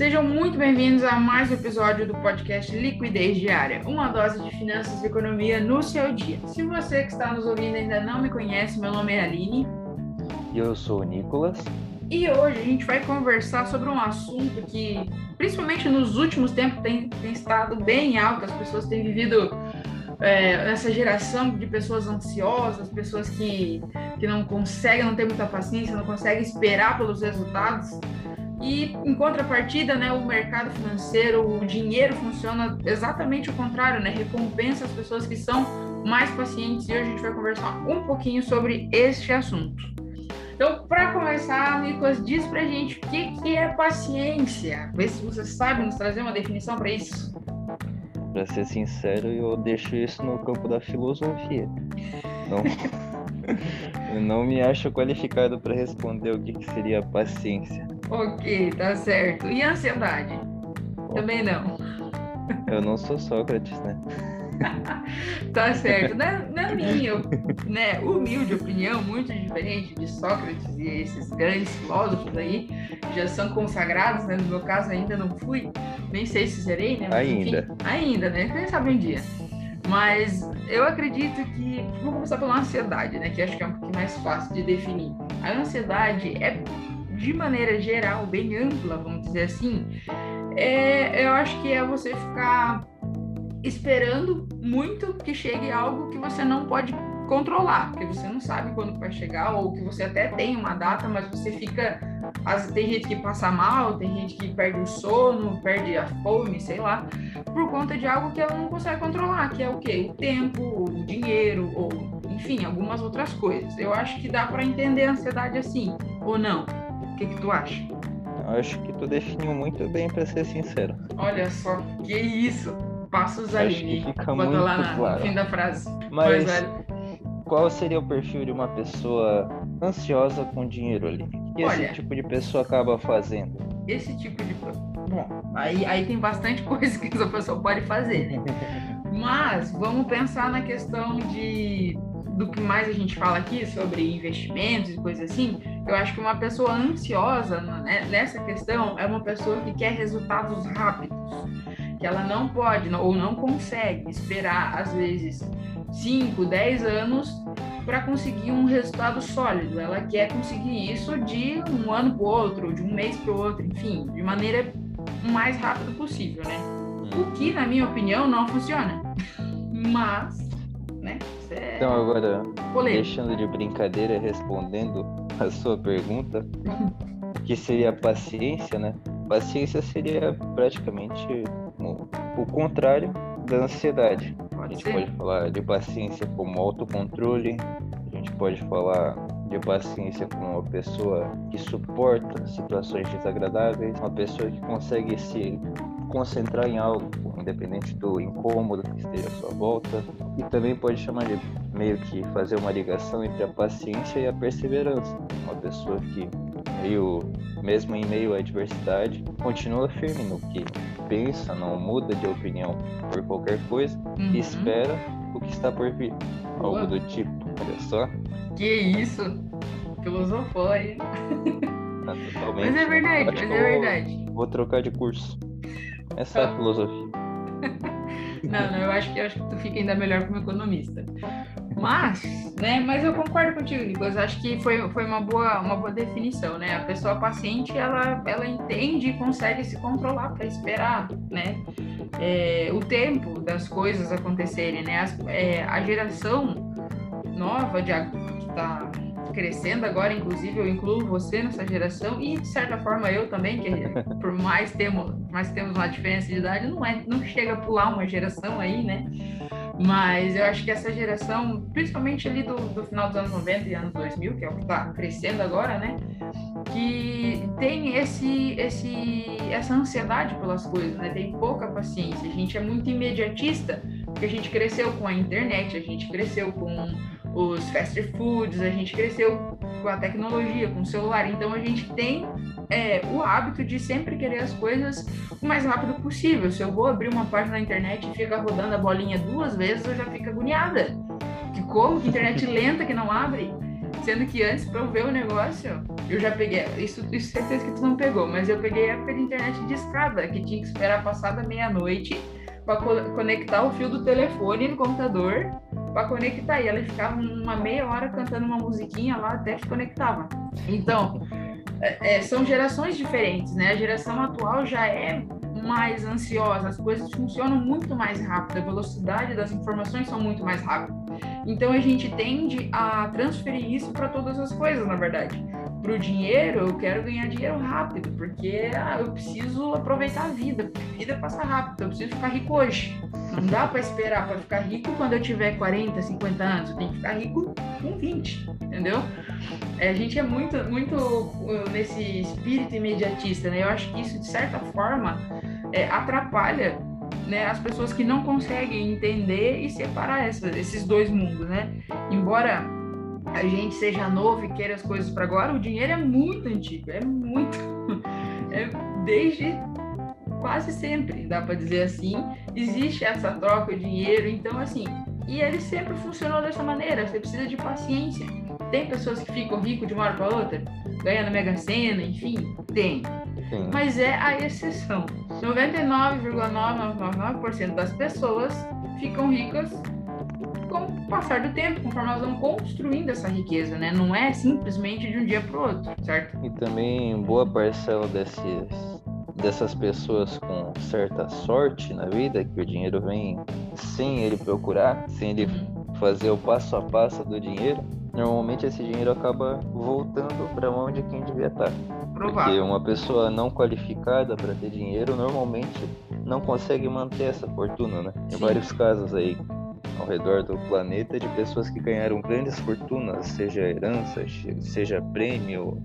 Sejam muito bem-vindos a mais um episódio do podcast Liquidez Diária, uma dose de finanças e economia no seu dia. Se você que está nos ouvindo ainda não me conhece, meu nome é Aline. E eu sou o Nicolas. E hoje a gente vai conversar sobre um assunto que, principalmente nos últimos tempos, tem, tem estado bem alto. As pessoas têm vivido é, essa geração de pessoas ansiosas, pessoas que, que não conseguem, não têm muita paciência, não conseguem esperar pelos resultados. E em contrapartida, né, o mercado financeiro, o dinheiro funciona exatamente o contrário, né? Recompensa as pessoas que são mais pacientes e hoje a gente vai conversar um pouquinho sobre este assunto. Então, para começar, Nicolas, diz pra gente o que, que é paciência. Vê se você sabe nos trazer uma definição para isso. Para ser sincero, eu deixo isso no campo da filosofia. Não, eu não me acho qualificado para responder o que, que seria paciência. Ok, tá certo. E ansiedade? Também não. Eu não sou Sócrates, né? tá certo. Na, na, minha né, humilde opinião, muito diferente de Sócrates e esses grandes filósofos aí, já são consagrados, né? No meu caso ainda não fui, nem sei se serei, né? Mas, ainda. Enfim, ainda, né? Quem sabe um dia. Mas eu acredito que. Vou começar pela ansiedade, né? Que acho que é um pouquinho mais fácil de definir. A ansiedade é de maneira geral, bem ampla, vamos dizer assim, é, eu acho que é você ficar esperando muito que chegue algo que você não pode controlar, porque você não sabe quando vai chegar, ou que você até tem uma data, mas você fica. Tem gente que passa mal, tem gente que perde o sono, perde a fome, sei lá, por conta de algo que ela não consegue controlar, que é o quê? O tempo, o dinheiro, ou enfim, algumas outras coisas. Eu acho que dá para entender a ansiedade assim, ou não que, que tu acha? Eu acho que tu definiu muito bem, para ser sincero. Olha só, que isso! Passos ali, fica muito lá na, claro. no fim da frase. Mas qual seria o perfil de uma pessoa ansiosa com dinheiro ali? O que Olha, esse tipo de pessoa acaba fazendo? Esse tipo de... Bom, aí, aí tem bastante coisa que essa pessoa pode fazer, né? Mas vamos pensar na questão de do que mais a gente fala aqui sobre investimentos e coisas assim, eu acho que uma pessoa ansiosa né, nessa questão é uma pessoa que quer resultados rápidos, que ela não pode ou não consegue esperar, às vezes, 5, 10 anos para conseguir um resultado sólido. Ela quer conseguir isso de um ano para o outro, de um mês para o outro, enfim, de maneira mais rápida possível, né? O que, na minha opinião, não funciona. Mas, né? É então, agora, polêmico. deixando de brincadeira, respondendo a sua pergunta, que seria paciência, né? Paciência seria praticamente o, contrário da ansiedade. A gente ser. pode falar de paciência como autocontrole, a gente pode falar de paciência com uma pessoa que suporta situações desagradáveis, uma pessoa que consegue se concentrar em algo, independente do incômodo que esteja à sua volta. E também pode chamar de meio que fazer uma ligação entre a paciência e a perseverança. Uma pessoa que, meio, mesmo em meio à adversidade, continua firme no que pensa, não muda de opinião por qualquer coisa uhum. e espera o que está por vir. Algo do tipo, olha só. Que isso? Filosofou aí. Tá totalmente. Mas é verdade, mas é verdade. Vou trocar de curso. Essa é a filosofia. não, não, eu acho que eu acho que tu fica ainda melhor como economista. Mas, né, mas eu concordo contigo, Nicolas. Acho que foi, foi uma, boa, uma boa definição, né? A pessoa paciente, ela, ela entende e consegue se controlar para esperar, né? É, o tempo das coisas acontecerem, né? As, é, a geração nova de, que está crescendo agora, inclusive eu incluo você nessa geração e de certa forma eu também, que por mais temos, mais temos uma diferença de idade, não é, não chega a pular uma geração aí, né? Mas eu acho que essa geração, principalmente ali do, do final dos anos 90 e anos 2000, que é o que está crescendo agora, né? Que tem esse, esse, essa ansiedade pelas coisas, né? Tem pouca paciência. A gente é muito imediatista, porque a gente cresceu com a internet, a gente cresceu com os fast foods, a gente cresceu com a tecnologia, com o celular, então a gente tem é, o hábito de sempre querer as coisas o mais rápido possível. Se eu vou abrir uma página na internet e fica rodando a bolinha duas vezes, eu já fico agoniada. Que como? Que internet lenta que não abre? Sendo que antes, pra eu ver o negócio, eu já peguei. Isso, isso certeza que tu não pegou, mas eu peguei a internet de escada, que tinha que esperar passada meia-noite para co conectar o fio do telefone no computador para conectar. E ela ficava uma meia hora cantando uma musiquinha lá até que conectava. Então, é, é, são gerações diferentes, né? A geração atual já é mais ansiosa, as coisas funcionam muito mais rápido, a velocidade das informações são muito mais rápidas. Então a gente tende a transferir isso para todas as coisas, na verdade. O dinheiro, eu quero ganhar dinheiro rápido, porque ah, eu preciso aproveitar a vida. A vida passa rápido, eu preciso ficar rico hoje. Não dá para esperar para ficar rico quando eu tiver 40, 50 anos. Eu tenho que ficar rico com 20, entendeu? É, a gente é muito, muito uh, nesse espírito imediatista, né? Eu acho que isso, de certa forma, é, atrapalha né, as pessoas que não conseguem entender e separar essa, esses dois mundos, né? Embora a gente seja novo e queira as coisas para agora, o dinheiro é muito antigo, é muito. É desde quase sempre, dá para dizer assim, existe essa troca de dinheiro, então assim, e ele sempre funcionou dessa maneira, você precisa de paciência. Tem pessoas que ficam ricos de uma hora para outra, ganhando Mega Sena, enfim, tem. Sim. Mas é a exceção. 99,999% das pessoas ficam ricas com o passar do tempo, conforme elas vão construindo essa riqueza, né? Não é simplesmente de um dia para o outro, certo? E também boa parcela desses, dessas pessoas com certa sorte na vida, que o dinheiro vem sem ele procurar, sem ele uhum. fazer o passo a passo do dinheiro, normalmente esse dinheiro acaba voltando para a mão de quem devia estar. Provável. Porque uma pessoa não qualificada para ter dinheiro normalmente não consegue manter essa fortuna, né? Em vários casos aí ao redor do planeta de pessoas que ganharam grandes fortunas, seja herança, seja prêmio,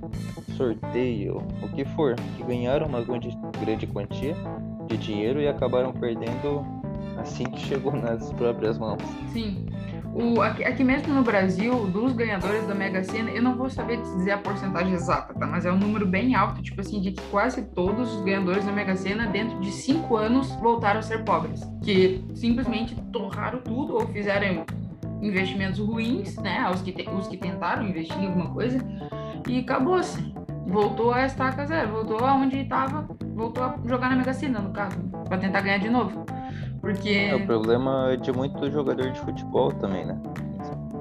sorteio, o que for, que ganharam uma grande, grande quantia de dinheiro e acabaram perdendo assim que chegou nas próprias mãos. Sim. O, aqui, aqui, mesmo no Brasil, dos ganhadores da Mega Sena, eu não vou saber dizer a porcentagem exata, tá? Mas é um número bem alto, tipo assim, de que quase todos os ganhadores da Mega Sena, dentro de cinco anos, voltaram a ser pobres. Que simplesmente torraram tudo ou fizeram investimentos ruins, né? Os que, te, os que tentaram investir em alguma coisa, e acabou-se. Voltou a estaca zero, voltou aonde estava, voltou a jogar na Mega Sena, no caso, para tentar ganhar de novo. Porque. É o problema de muito jogador de futebol também, né?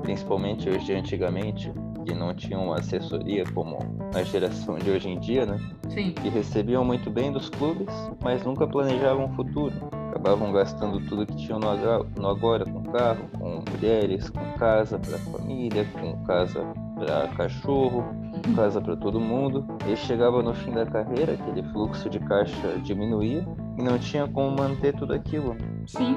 Principalmente os de antigamente, que não tinham assessoria como a geração de hoje em dia, né? Sim. Que recebiam muito bem dos clubes, mas nunca planejavam o futuro. Acabavam gastando tudo que tinham no agora, com carro, com mulheres, com casa para família, com casa para cachorro, casa para todo mundo. E chegava no fim da carreira, aquele fluxo de caixa diminuía e não tinha como manter tudo aquilo. Sim,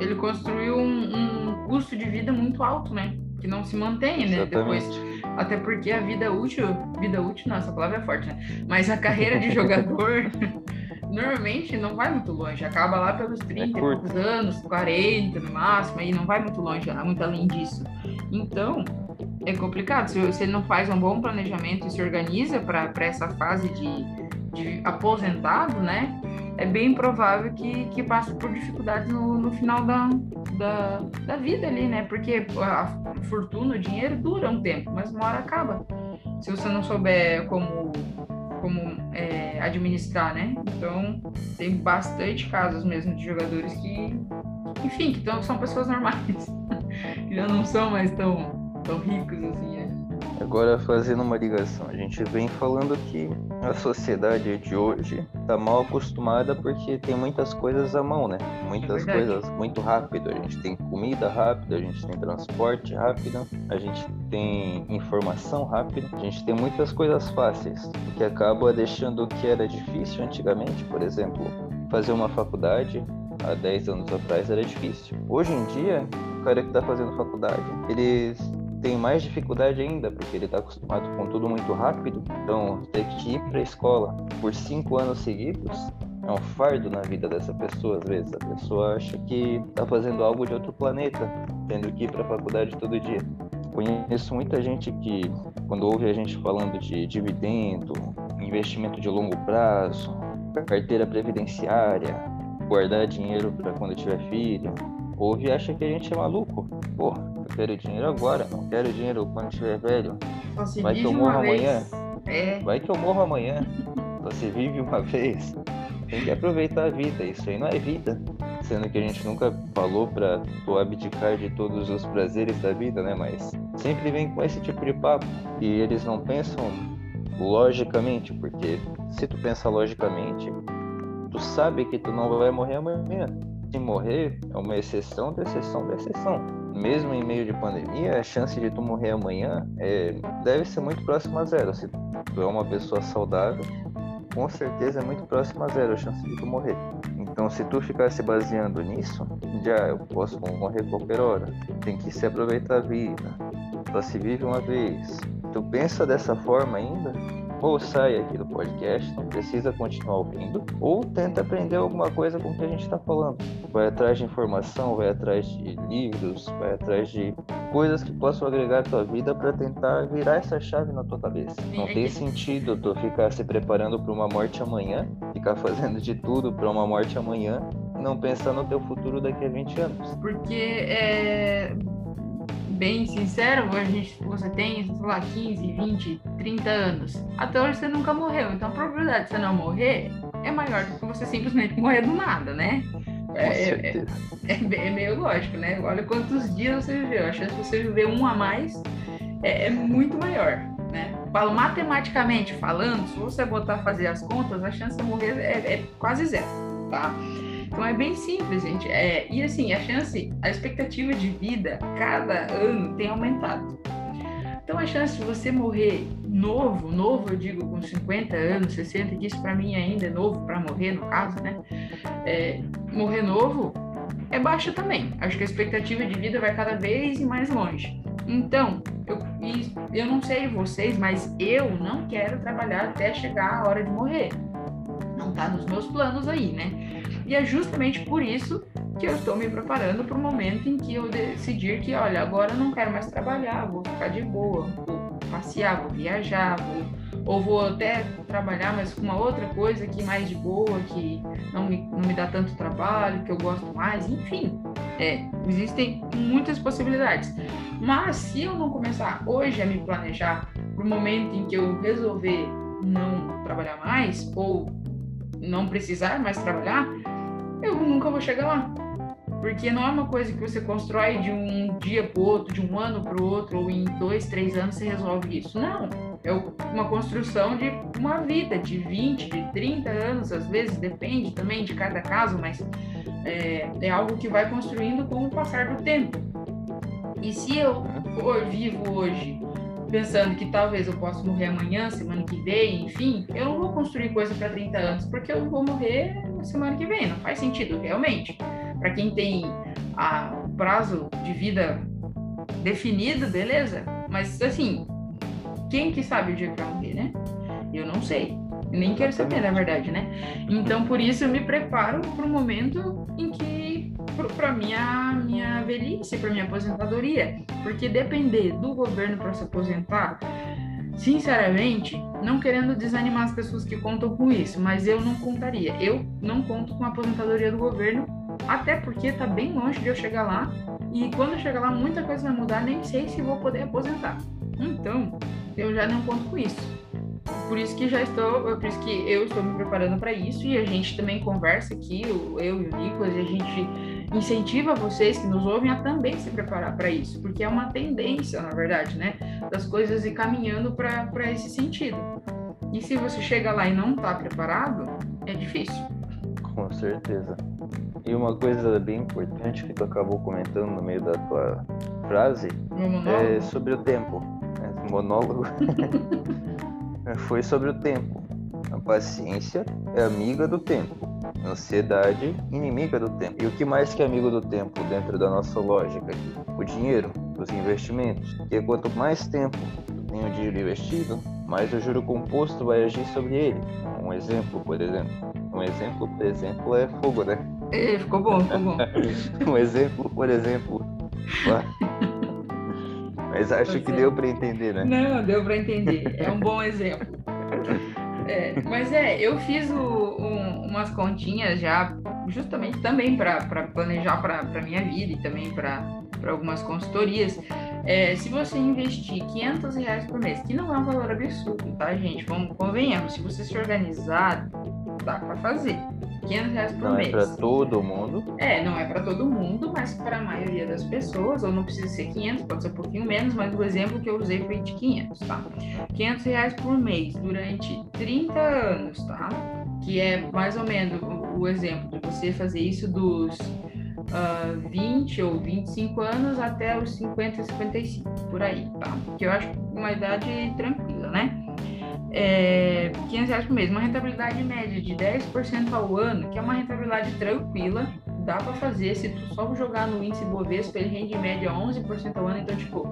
ele construiu um, um custo de vida muito alto, né? Que não se mantém, né? Depois, até porque a vida útil, vida útil, nossa, a palavra é forte, né? Mas a carreira de jogador normalmente não vai muito longe, acaba lá pelos 30 é poucos anos, 40 no máximo, e não vai muito longe, muito além disso. Então, é complicado. Se você não faz um bom planejamento e se organiza para essa fase de, de aposentado, né? É bem provável que, que passe por dificuldades no, no final da, da, da, vida ali, né? Porque a fortuna, o dinheiro dura um tempo, mas uma hora acaba. Se você não souber como, como é, administrar, né? Então, tem bastante casos mesmo de jogadores que, enfim, que tão, são pessoas normais, já não são mais tão, tão ricos assim? Agora, fazendo uma ligação, a gente vem falando que a sociedade de hoje está mal acostumada porque tem muitas coisas à mão, né? Muitas é coisas muito rápido. A gente tem comida rápida, a gente tem transporte rápido, a gente tem informação rápida, a gente tem muitas coisas fáceis, o que acaba deixando o que era difícil antigamente, por exemplo, fazer uma faculdade há 10 anos atrás era difícil. Hoje em dia, o cara que está fazendo faculdade, eles tem mais dificuldade ainda, porque ele está acostumado com tudo muito rápido. Então, ter que ir para a escola por cinco anos seguidos é um fardo na vida dessa pessoa, às vezes. A pessoa acha que está fazendo algo de outro planeta, tendo que ir para a faculdade todo dia. Conheço muita gente que, quando ouve a gente falando de dividendo, investimento de longo prazo, carteira previdenciária, guardar dinheiro para quando tiver filho, ouve e acha que a gente é maluco. Porra, quero dinheiro agora, não quero dinheiro quando estiver velho. Vai que eu morro amanhã. É. Vai que eu morro amanhã. Você vive uma vez. Tem que aproveitar a vida. Isso aí não é vida. Sendo que a gente nunca falou pra tu abdicar de todos os prazeres da vida, né? Mas sempre vem com esse tipo de papo. E eles não pensam logicamente, porque se tu pensar logicamente, tu sabe que tu não vai morrer amanhã. Se morrer é uma exceção da exceção da exceção. Mesmo em meio de pandemia, a chance de tu morrer amanhã é, deve ser muito próxima a zero. Se tu é uma pessoa saudável, com certeza é muito próxima a zero a chance de tu morrer. Então, se tu ficar se baseando nisso, já eu posso morrer qualquer hora. Tem que se aproveitar a vida. Só se vive uma vez. Tu pensa dessa forma ainda? Ou sai aqui do podcast, não precisa continuar ouvindo, ou tenta aprender alguma coisa com o que a gente está falando. Vai atrás de informação, vai atrás de livros, vai atrás de coisas que possam agregar à tua vida para tentar virar essa chave na tua cabeça. Não tem sentido tu ficar se preparando para uma morte amanhã, ficar fazendo de tudo para uma morte amanhã, não pensar no teu futuro daqui a 20 anos. Porque é bem sincero, a gente, você tem, sei lá, 15, 20, 30 anos. Até hoje você nunca morreu. Então a probabilidade de você não morrer é maior do que você simplesmente morrer do nada, né? É, é, é, é, meio lógico, né? Olha quantos dias você viveu. A chance de você viver um a mais é, é muito maior, né? Falo matematicamente falando, se você botar fazer as contas, a chance de morrer é, é quase zero, tá? Então é bem simples, gente. É, e assim, a chance, a expectativa de vida cada ano tem aumentado. Então a chance de você morrer novo, novo eu digo com 50 anos, 60, que isso para mim ainda é novo para morrer no caso, né? É, morrer novo é baixa também. Acho que a expectativa de vida vai cada vez mais longe. Então, eu, eu não sei vocês, mas eu não quero trabalhar até chegar a hora de morrer. Não tá nos meus planos aí, né? E é justamente por isso que eu estou me preparando para o momento em que eu decidir que, olha, agora eu não quero mais trabalhar, vou ficar de boa, vou passear, vou viajar, vou, ou vou até trabalhar, mas com uma outra coisa que mais de boa, que não me, não me dá tanto trabalho, que eu gosto mais, enfim. É, existem muitas possibilidades. Mas se eu não começar hoje a me planejar para o momento em que eu resolver não trabalhar mais ou não precisar mais trabalhar, eu nunca vou chegar lá. Porque não é uma coisa que você constrói de um dia para outro, de um ano para o outro, ou em dois, três anos você resolve isso. Não. É uma construção de uma vida, de 20, de 30 anos, às vezes, depende também de cada caso, mas é, é algo que vai construindo com o passar do tempo. E se eu for vivo hoje pensando que talvez eu possa morrer amanhã, semana que vem, enfim, eu não vou construir coisa para 30 anos, porque eu vou morrer semana que vem. Não faz sentido, realmente. Para quem tem a, o prazo de vida definido, beleza. Mas, assim, quem que sabe o dia que vai morrer, né? Eu não sei. Nem quero saber, na verdade, né? Então, por isso, eu me preparo para o momento em que para minha minha velhice, para minha aposentadoria, porque depender do governo para se aposentar, sinceramente, não querendo desanimar as pessoas que contam com isso, mas eu não contaria. Eu não conto com a aposentadoria do governo, até porque está bem longe de eu chegar lá. E quando eu chegar lá, muita coisa vai mudar, nem sei se vou poder aposentar. Então, eu já não conto com isso. Por isso que já estou, por isso que eu estou me preparando para isso e a gente também conversa aqui, eu e o Nicolas, e a gente incentiva vocês que nos ouvem a também se preparar para isso, porque é uma tendência, na verdade, né, das coisas ir caminhando para esse sentido. E se você chega lá e não está preparado, é difícil. Com certeza. E uma coisa bem importante que tu acabou comentando no meio da tua frase é sobre o tempo. É, monólogo foi sobre o tempo. A paciência é amiga do tempo. Ansiedade, inimiga do tempo. E o que mais que é amigo do tempo dentro da nossa lógica aqui? O dinheiro, os investimentos. Porque quanto mais tempo tem o dinheiro investido, mais o juro composto vai agir sobre ele. Um exemplo, por exemplo. Um exemplo, por exemplo, é fogo, né? É, ficou bom, ficou bom. um exemplo, por exemplo. Mas acho que deu para entender, né? Não, deu para entender. É um bom exemplo. É, mas é, eu fiz o, umas continhas já, justamente também para planejar para minha vida e também para algumas consultorias. É, se você investir 500 reais por mês, que não é um valor absurdo, tá, gente? Vamos convenhamos, se você se organizar, dá para fazer. 500 reais por não mês. Não é para todo mundo? É, não é para todo mundo, mas para a maioria das pessoas, ou não precisa ser 500, pode ser um pouquinho menos, mas o exemplo que eu usei foi de 500, tá? 500 reais por mês durante 30 anos, tá? Que é mais ou menos o, exemplo de você fazer isso dos uh, 20 ou 25 anos até os 50, 55, por aí, tá? Que eu acho uma idade tranquila, né? É, 500 reais por mês, uma rentabilidade média de 10% ao ano, que é uma rentabilidade tranquila, dá para fazer, se tu só jogar no índice Bovespa, ele rende em média 11% ao ano, então, tipo,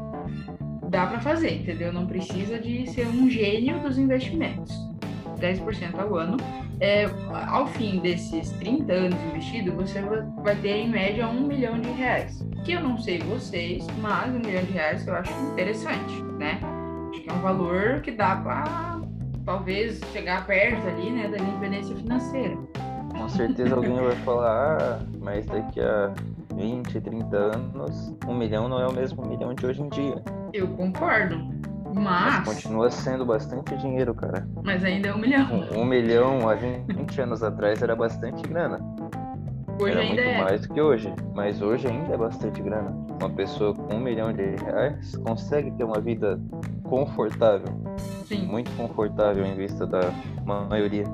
dá para fazer, entendeu? Não precisa de ser um gênio dos investimentos. 10% ao ano é, ao fim desses 30 anos investido, você vai ter em média um milhão de reais. Que eu não sei vocês, mas um milhão de reais eu acho interessante, né? Acho que é um valor que dá para talvez chegar perto ali, né, da independência financeira. Com certeza alguém vai falar, ah, mas daqui a 20, 30 anos, um milhão não é o mesmo milhão de hoje em dia. Eu concordo. Mas... mas... continua sendo bastante dinheiro, cara. Mas ainda é um milhão. Um, um milhão há 20 anos atrás era bastante grana. Hoje era ainda muito é. mais do que hoje. Mas hoje ainda é bastante grana. Uma pessoa com um milhão de reais consegue ter uma vida confortável. Sim. Muito confortável em vista da maioria.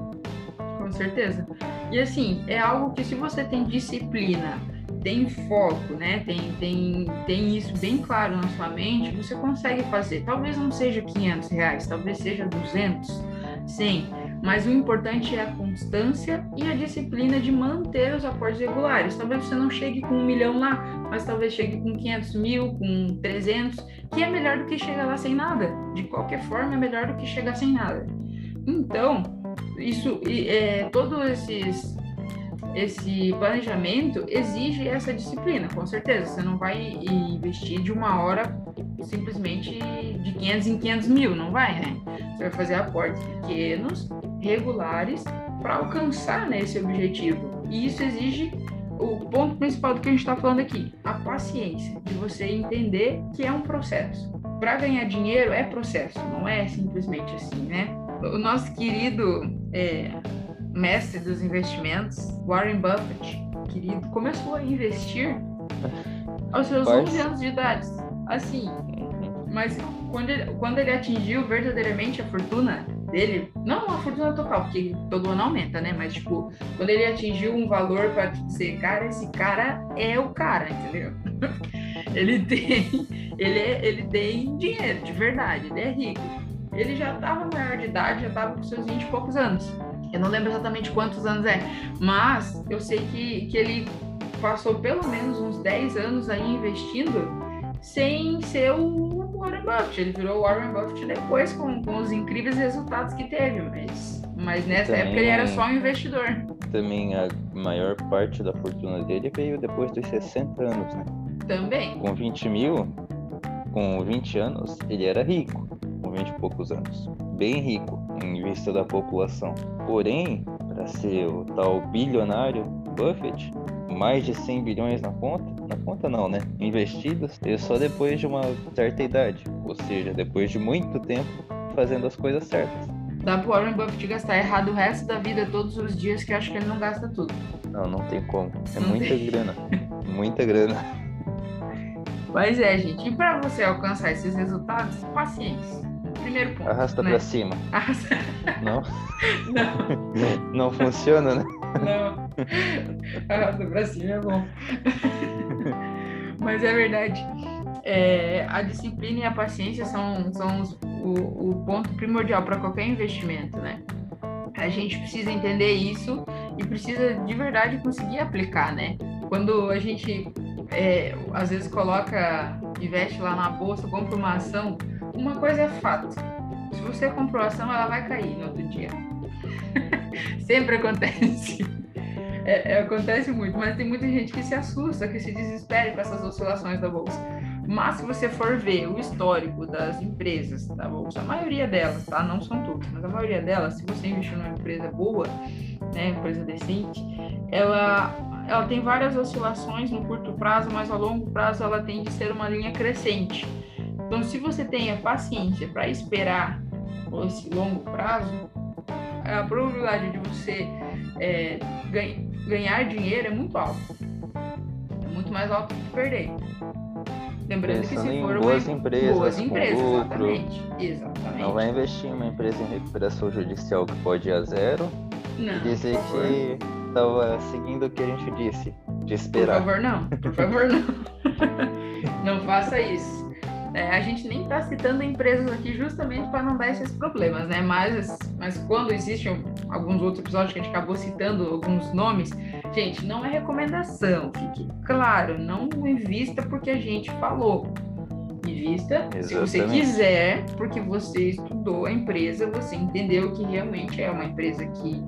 Com certeza. E assim, é algo que se você tem disciplina tem foco, né? Tem, tem, tem isso bem claro na sua mente, você consegue fazer. Talvez não seja 500 reais, talvez seja 200, 100, mas o importante é a constância e a disciplina de manter os aportes regulares. Talvez você não chegue com um milhão lá, mas talvez chegue com 500 mil, com 300, que é melhor do que chegar lá sem nada. De qualquer forma, é melhor do que chegar sem nada. Então, isso, é, todos esses esse planejamento exige essa disciplina, com certeza. Você não vai investir de uma hora simplesmente de 500 em 500 mil, não vai, né? Você vai fazer aportes pequenos, regulares, para alcançar né, esse objetivo. E isso exige o ponto principal do que a gente está falando aqui, a paciência, de você entender que é um processo. Para ganhar dinheiro é processo, não é simplesmente assim, né? O nosso querido é, mestre dos investimentos, Warren Buffett, querido, começou a investir aos seus Mas... 11 anos de idade. Assim, mas quando ele, quando ele atingiu verdadeiramente a fortuna dele, não a fortuna total, porque todo ano aumenta, né? Mas, tipo, quando ele atingiu um valor para dizer, cara, esse cara é o cara, entendeu? ele tem, ele, é, ele tem dinheiro, de verdade, ele é rico. Ele já estava maior de idade, já estava com seus 20 e poucos anos. Eu não lembro exatamente quantos anos é, mas eu sei que, que ele passou pelo menos uns 10 anos aí investindo sem ser o Warren Buffett. Ele virou o Warren Buffett depois com, com os incríveis resultados que teve, mas, mas nessa também, época ele era só um investidor. Também a maior parte da fortuna dele veio depois dos 60 anos, né? Também. Com 20 mil, com 20 anos, ele era rico, com 20 e poucos anos. Bem rico em vista da população. Porém, para ser o tal bilionário Buffett, mais de 100 bilhões na conta, na conta não, né? Investidos, e só depois de uma certa idade, ou seja, depois de muito tempo fazendo as coisas certas. Dá pro Warren Buffett gastar errado o resto da vida todos os dias, que eu acho que ele não gasta tudo. Não, não tem como. É não muita tem. grana. muita grana. Mas é, gente. E para você alcançar esses resultados, paciência primeiro ponto. Arrasta né? pra cima. Arrasta... Não? Não. Não funciona, né? Não. Arrasta pra cima é bom. Mas é verdade. É, a disciplina e a paciência são, são os, o, o ponto primordial para qualquer investimento, né? A gente precisa entender isso e precisa de verdade conseguir aplicar, né? Quando a gente é, às vezes coloca, investe lá na bolsa, compra uma ação, uma coisa é fato. Se você comprou ação, ela vai cair no outro dia. Sempre acontece. É, é, acontece muito, mas tem muita gente que se assusta, que se desespera com essas oscilações da bolsa. Mas se você for ver o histórico das empresas da bolsa, a maioria delas, tá? Não são todas, mas a maioria delas, se você investir numa empresa boa, né, empresa decente, ela ela tem várias oscilações no curto prazo, mas a longo prazo ela tende a ser uma linha crescente. Então, se você tem a paciência para esperar esse longo prazo, a probabilidade de você é, ganhar dinheiro é muito alta. É muito mais alta que perder. Lembrando Pensando que se for boas uma... empresas, boas empresas, lucro, exatamente, exatamente. Não vai investir em uma empresa em recuperação judicial que pode ir a zero não, e dizer que estava seguindo o que a gente disse, de esperar. Por favor, não. Por favor, não. não faça isso. É, a gente nem está citando empresas aqui justamente para não dar esses problemas, né? Mas, mas quando existem alguns outros episódios que a gente acabou citando alguns nomes, gente, não é recomendação, fique claro, não invista porque a gente falou. Invista Exatamente. se você quiser, porque você estudou a empresa, você entendeu que realmente é uma empresa que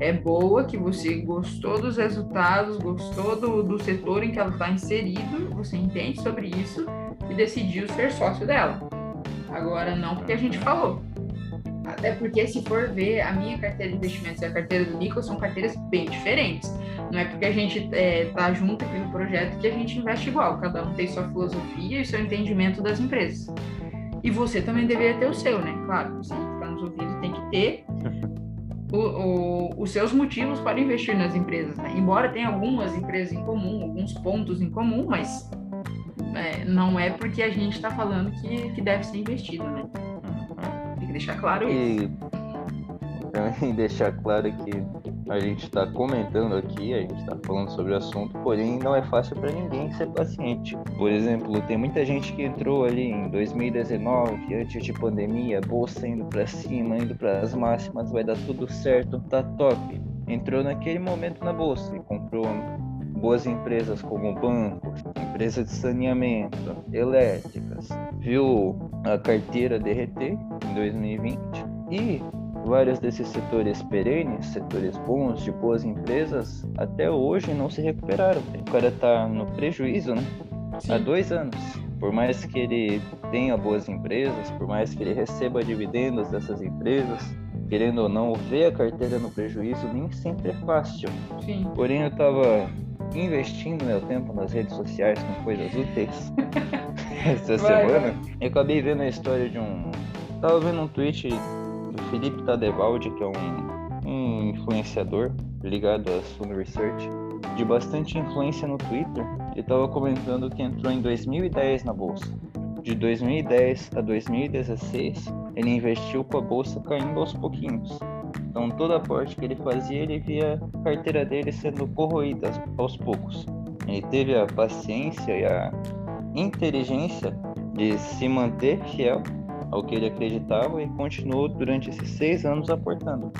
é boa, que você gostou dos resultados, gostou do, do setor em que ela está inserido, você entende sobre isso decidiu ser sócio dela. Agora, não porque a gente falou. Até porque, se for ver, a minha carteira de investimentos e a carteira do Nicolas são carteiras bem diferentes. Não é porque a gente é, tá junto aqui no projeto que a gente investe igual. Cada um tem sua filosofia e seu entendimento das empresas. E você também deveria ter o seu, né? Claro, você que está nos ouvindo tem que ter o, o, os seus motivos para investir nas empresas. Né? Embora tenha algumas empresas em comum, alguns pontos em comum, mas é, não é porque a gente está falando que, que deve ser investido, né? Tem que deixar claro e, isso. Também deixar claro que a gente está comentando aqui, a gente está falando sobre o assunto, porém não é fácil para ninguém ser paciente. Por exemplo, tem muita gente que entrou ali em 2019, antes de pandemia, bolsa indo para cima, indo para as máximas, vai dar tudo certo, tá top. Entrou naquele momento na bolsa e comprou boas empresas como bancos, empresas de saneamento, elétricas, viu a carteira derreter em 2020 e vários desses setores perenes, setores bons, de boas empresas, até hoje não se recuperaram. O cara tá no prejuízo, né? Sim. Há dois anos. Por mais que ele tenha boas empresas, por mais que ele receba dividendos dessas empresas, querendo ou não, ver a carteira no prejuízo nem sempre é fácil. Sim. Porém, eu tava investindo meu tempo nas redes sociais com coisas úteis essa vai, semana. Vai. Eu acabei vendo a história de um. Tava vendo um tweet do Felipe Tadevaldi, que é um, um influenciador ligado à Suno Research, de bastante influência no Twitter. Ele tava comentando que entrou em 2010 na bolsa. De 2010 a 2016, ele investiu com a bolsa caindo aos pouquinhos. Então toda a parte que ele fazia, ele via a carteira dele sendo corroída aos poucos. Ele teve a paciência e a inteligência de se manter fiel ao que ele acreditava e continuou durante esses seis anos aportando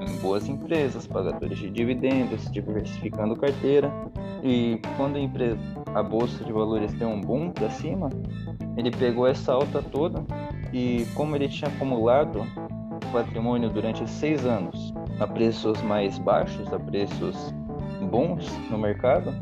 em boas empresas, pagadores de dividendos, diversificando carteira. E quando a, empresa, a bolsa de valores deu um boom para cima, ele pegou essa alta toda e como ele tinha acumulado patrimônio durante seis anos a preços mais baixos, a preços bons no mercado,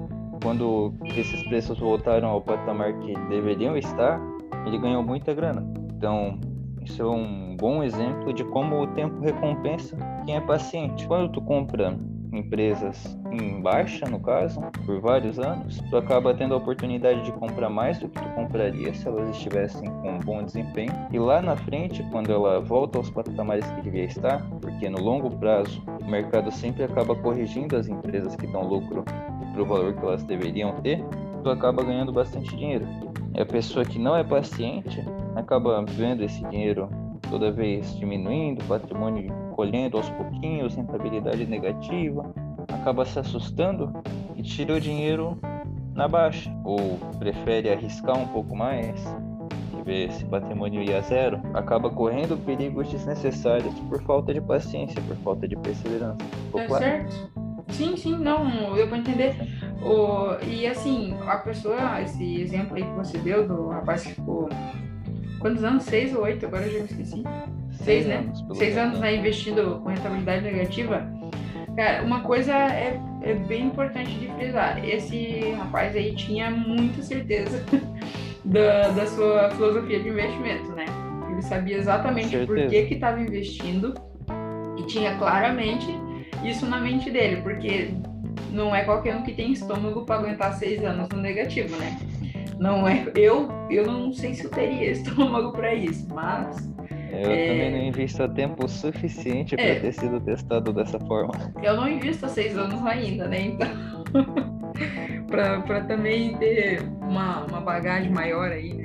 quando esses preços voltaram ao patamar que deveriam estar, ele ganhou muita grana. Então, isso é um bom exemplo de como o tempo recompensa quem é paciente. Quando tu compra empresas em baixa, no caso, por vários anos, tu acaba tendo a oportunidade de comprar mais do que tu compraria se elas estivessem com um bom desempenho. E lá na frente, quando ela volta aos patamares que devia estar, porque no longo prazo o mercado sempre acaba corrigindo as empresas que dão lucro para o valor que elas deveriam ter, tu acaba ganhando bastante dinheiro. E a pessoa que não é paciente acaba vendo esse dinheiro toda vez diminuindo, patrimônio colhendo aos pouquinhos, rentabilidade negativa, acaba se assustando e tira o dinheiro na baixa, ou prefere arriscar um pouco mais e ver se patrimônio ia a zero, acaba correndo perigos desnecessários por falta de paciência, por falta de perseverança. Ficou é claro? certo. Sim, sim, não, eu vou entender. O, e assim, a pessoa, esse exemplo aí que você deu do rapaz que ficou quantos anos? Seis ou oito? Agora eu já me esqueci. Seis, né? Anos, Seis anos né, investindo com rentabilidade negativa. Cara, uma coisa é, é bem importante de frisar. Esse rapaz aí tinha muita certeza da, da sua filosofia de investimento, né? Ele sabia exatamente por que estava investindo e tinha claramente isso na mente dele, porque não é qualquer um que tem estômago para aguentar seis anos no negativo, né? Não é, eu, eu não sei se eu teria estômago para isso, mas eu é... também não invisto tempo suficiente para é... ter sido testado dessa forma. Eu não invisto há seis anos ainda, né? Então, para também ter uma, uma bagagem maior aí, né?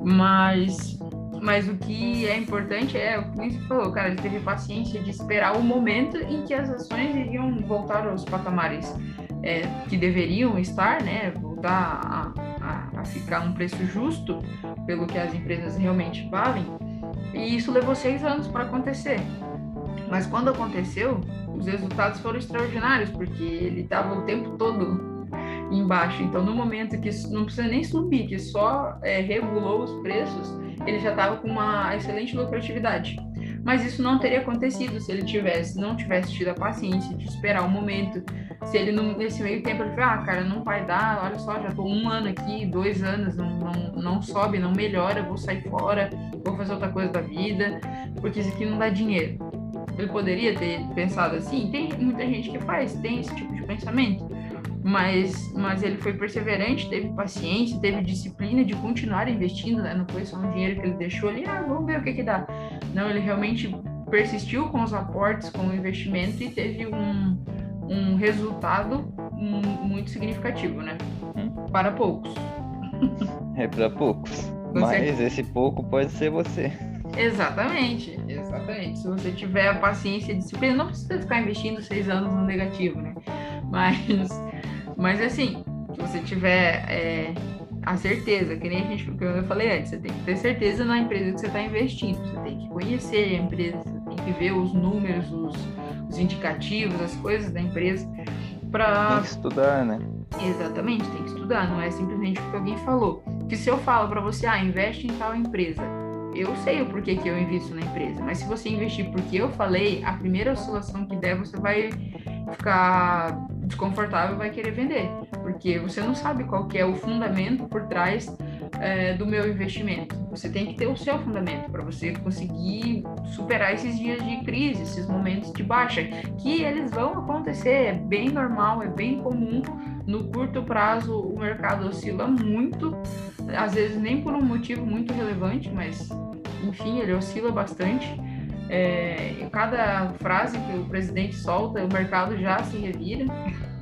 Mas, mas o que é importante é o que você falou, cara, ele teve paciência de esperar o momento em que as ações iriam voltar aos patamares é, que deveriam estar, né? Voltar a, a, ficar um preço justo pelo que as empresas realmente valem. E isso levou seis anos para acontecer. Mas quando aconteceu, os resultados foram extraordinários, porque ele estava o tempo todo embaixo. Então, no momento que não precisa nem subir, que só é, regulou os preços, ele já estava com uma excelente lucratividade. Mas isso não teria acontecido se ele tivesse, não tivesse tido a paciência de esperar o momento. Se ele, nesse meio tempo, ele falou, ah, cara, não vai dar, olha só, já tô um ano aqui, dois anos, não, não, não sobe, não melhora, vou sair fora, vou fazer outra coisa da vida, porque isso aqui não dá dinheiro. Ele poderia ter pensado assim, tem muita gente que faz, tem esse tipo de pensamento mas, mas ele foi perseverante, teve paciência, teve disciplina de continuar investindo, né? Não foi só um dinheiro que ele deixou ali, ah, vamos ver o que que dá. Não, ele realmente persistiu com os aportes, com o investimento e teve um, um resultado muito significativo, né? Hum. Para poucos. É para poucos. Você... Mas esse pouco pode ser você. Exatamente, exatamente. Se você tiver a paciência e disciplina, não precisa ficar investindo seis anos no negativo, né? Mas mas assim, se você tiver é, a certeza, que nem a gente, que eu falei antes, você tem que ter certeza na empresa que você está investindo, você tem que conhecer a empresa, você tem que ver os números, os, os indicativos, as coisas da empresa para tem que estudar, né? Exatamente, tem que estudar, não é simplesmente o que alguém falou. Que se eu falo para você, ah, investe em tal empresa, eu sei o porquê que eu invisto na empresa, mas se você investir porque eu falei, a primeira oscilação que der, você vai ficar desconfortável vai querer vender, porque você não sabe qual é o fundamento por trás é, do meu investimento. Você tem que ter o seu fundamento para você conseguir superar esses dias de crise, esses momentos de baixa, que eles vão acontecer, é bem normal, é bem comum. No curto prazo, o mercado oscila muito, às vezes nem por um motivo muito relevante, mas enfim, ele oscila bastante. É, cada frase que o presidente solta, o mercado já se revira.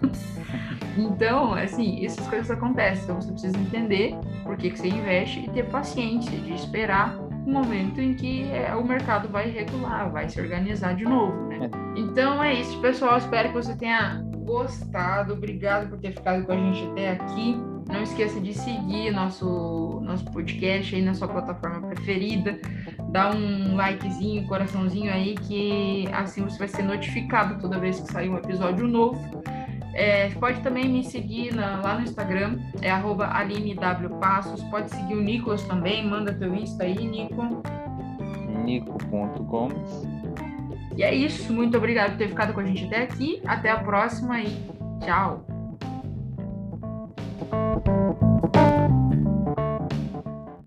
então, assim, essas coisas acontecem. Então, você precisa entender por que, que você investe e ter paciência de esperar o momento em que é, o mercado vai regular, vai se organizar de novo, né? É. Então, é isso, pessoal. Espero que você tenha gostado. Obrigado por ter ficado com a gente até aqui. Não esqueça de seguir nosso, nosso podcast aí na sua plataforma preferida. Dá um likezinho, coraçãozinho aí, que assim você vai ser notificado toda vez que sair um episódio novo. É, pode também me seguir na, lá no Instagram, é AlineWPassos. Pode seguir o Nicolas também, manda teu Insta aí, Nico. Nico.gomes. E é isso, muito obrigado por ter ficado com a gente até aqui. Até a próxima e tchau. Thank you.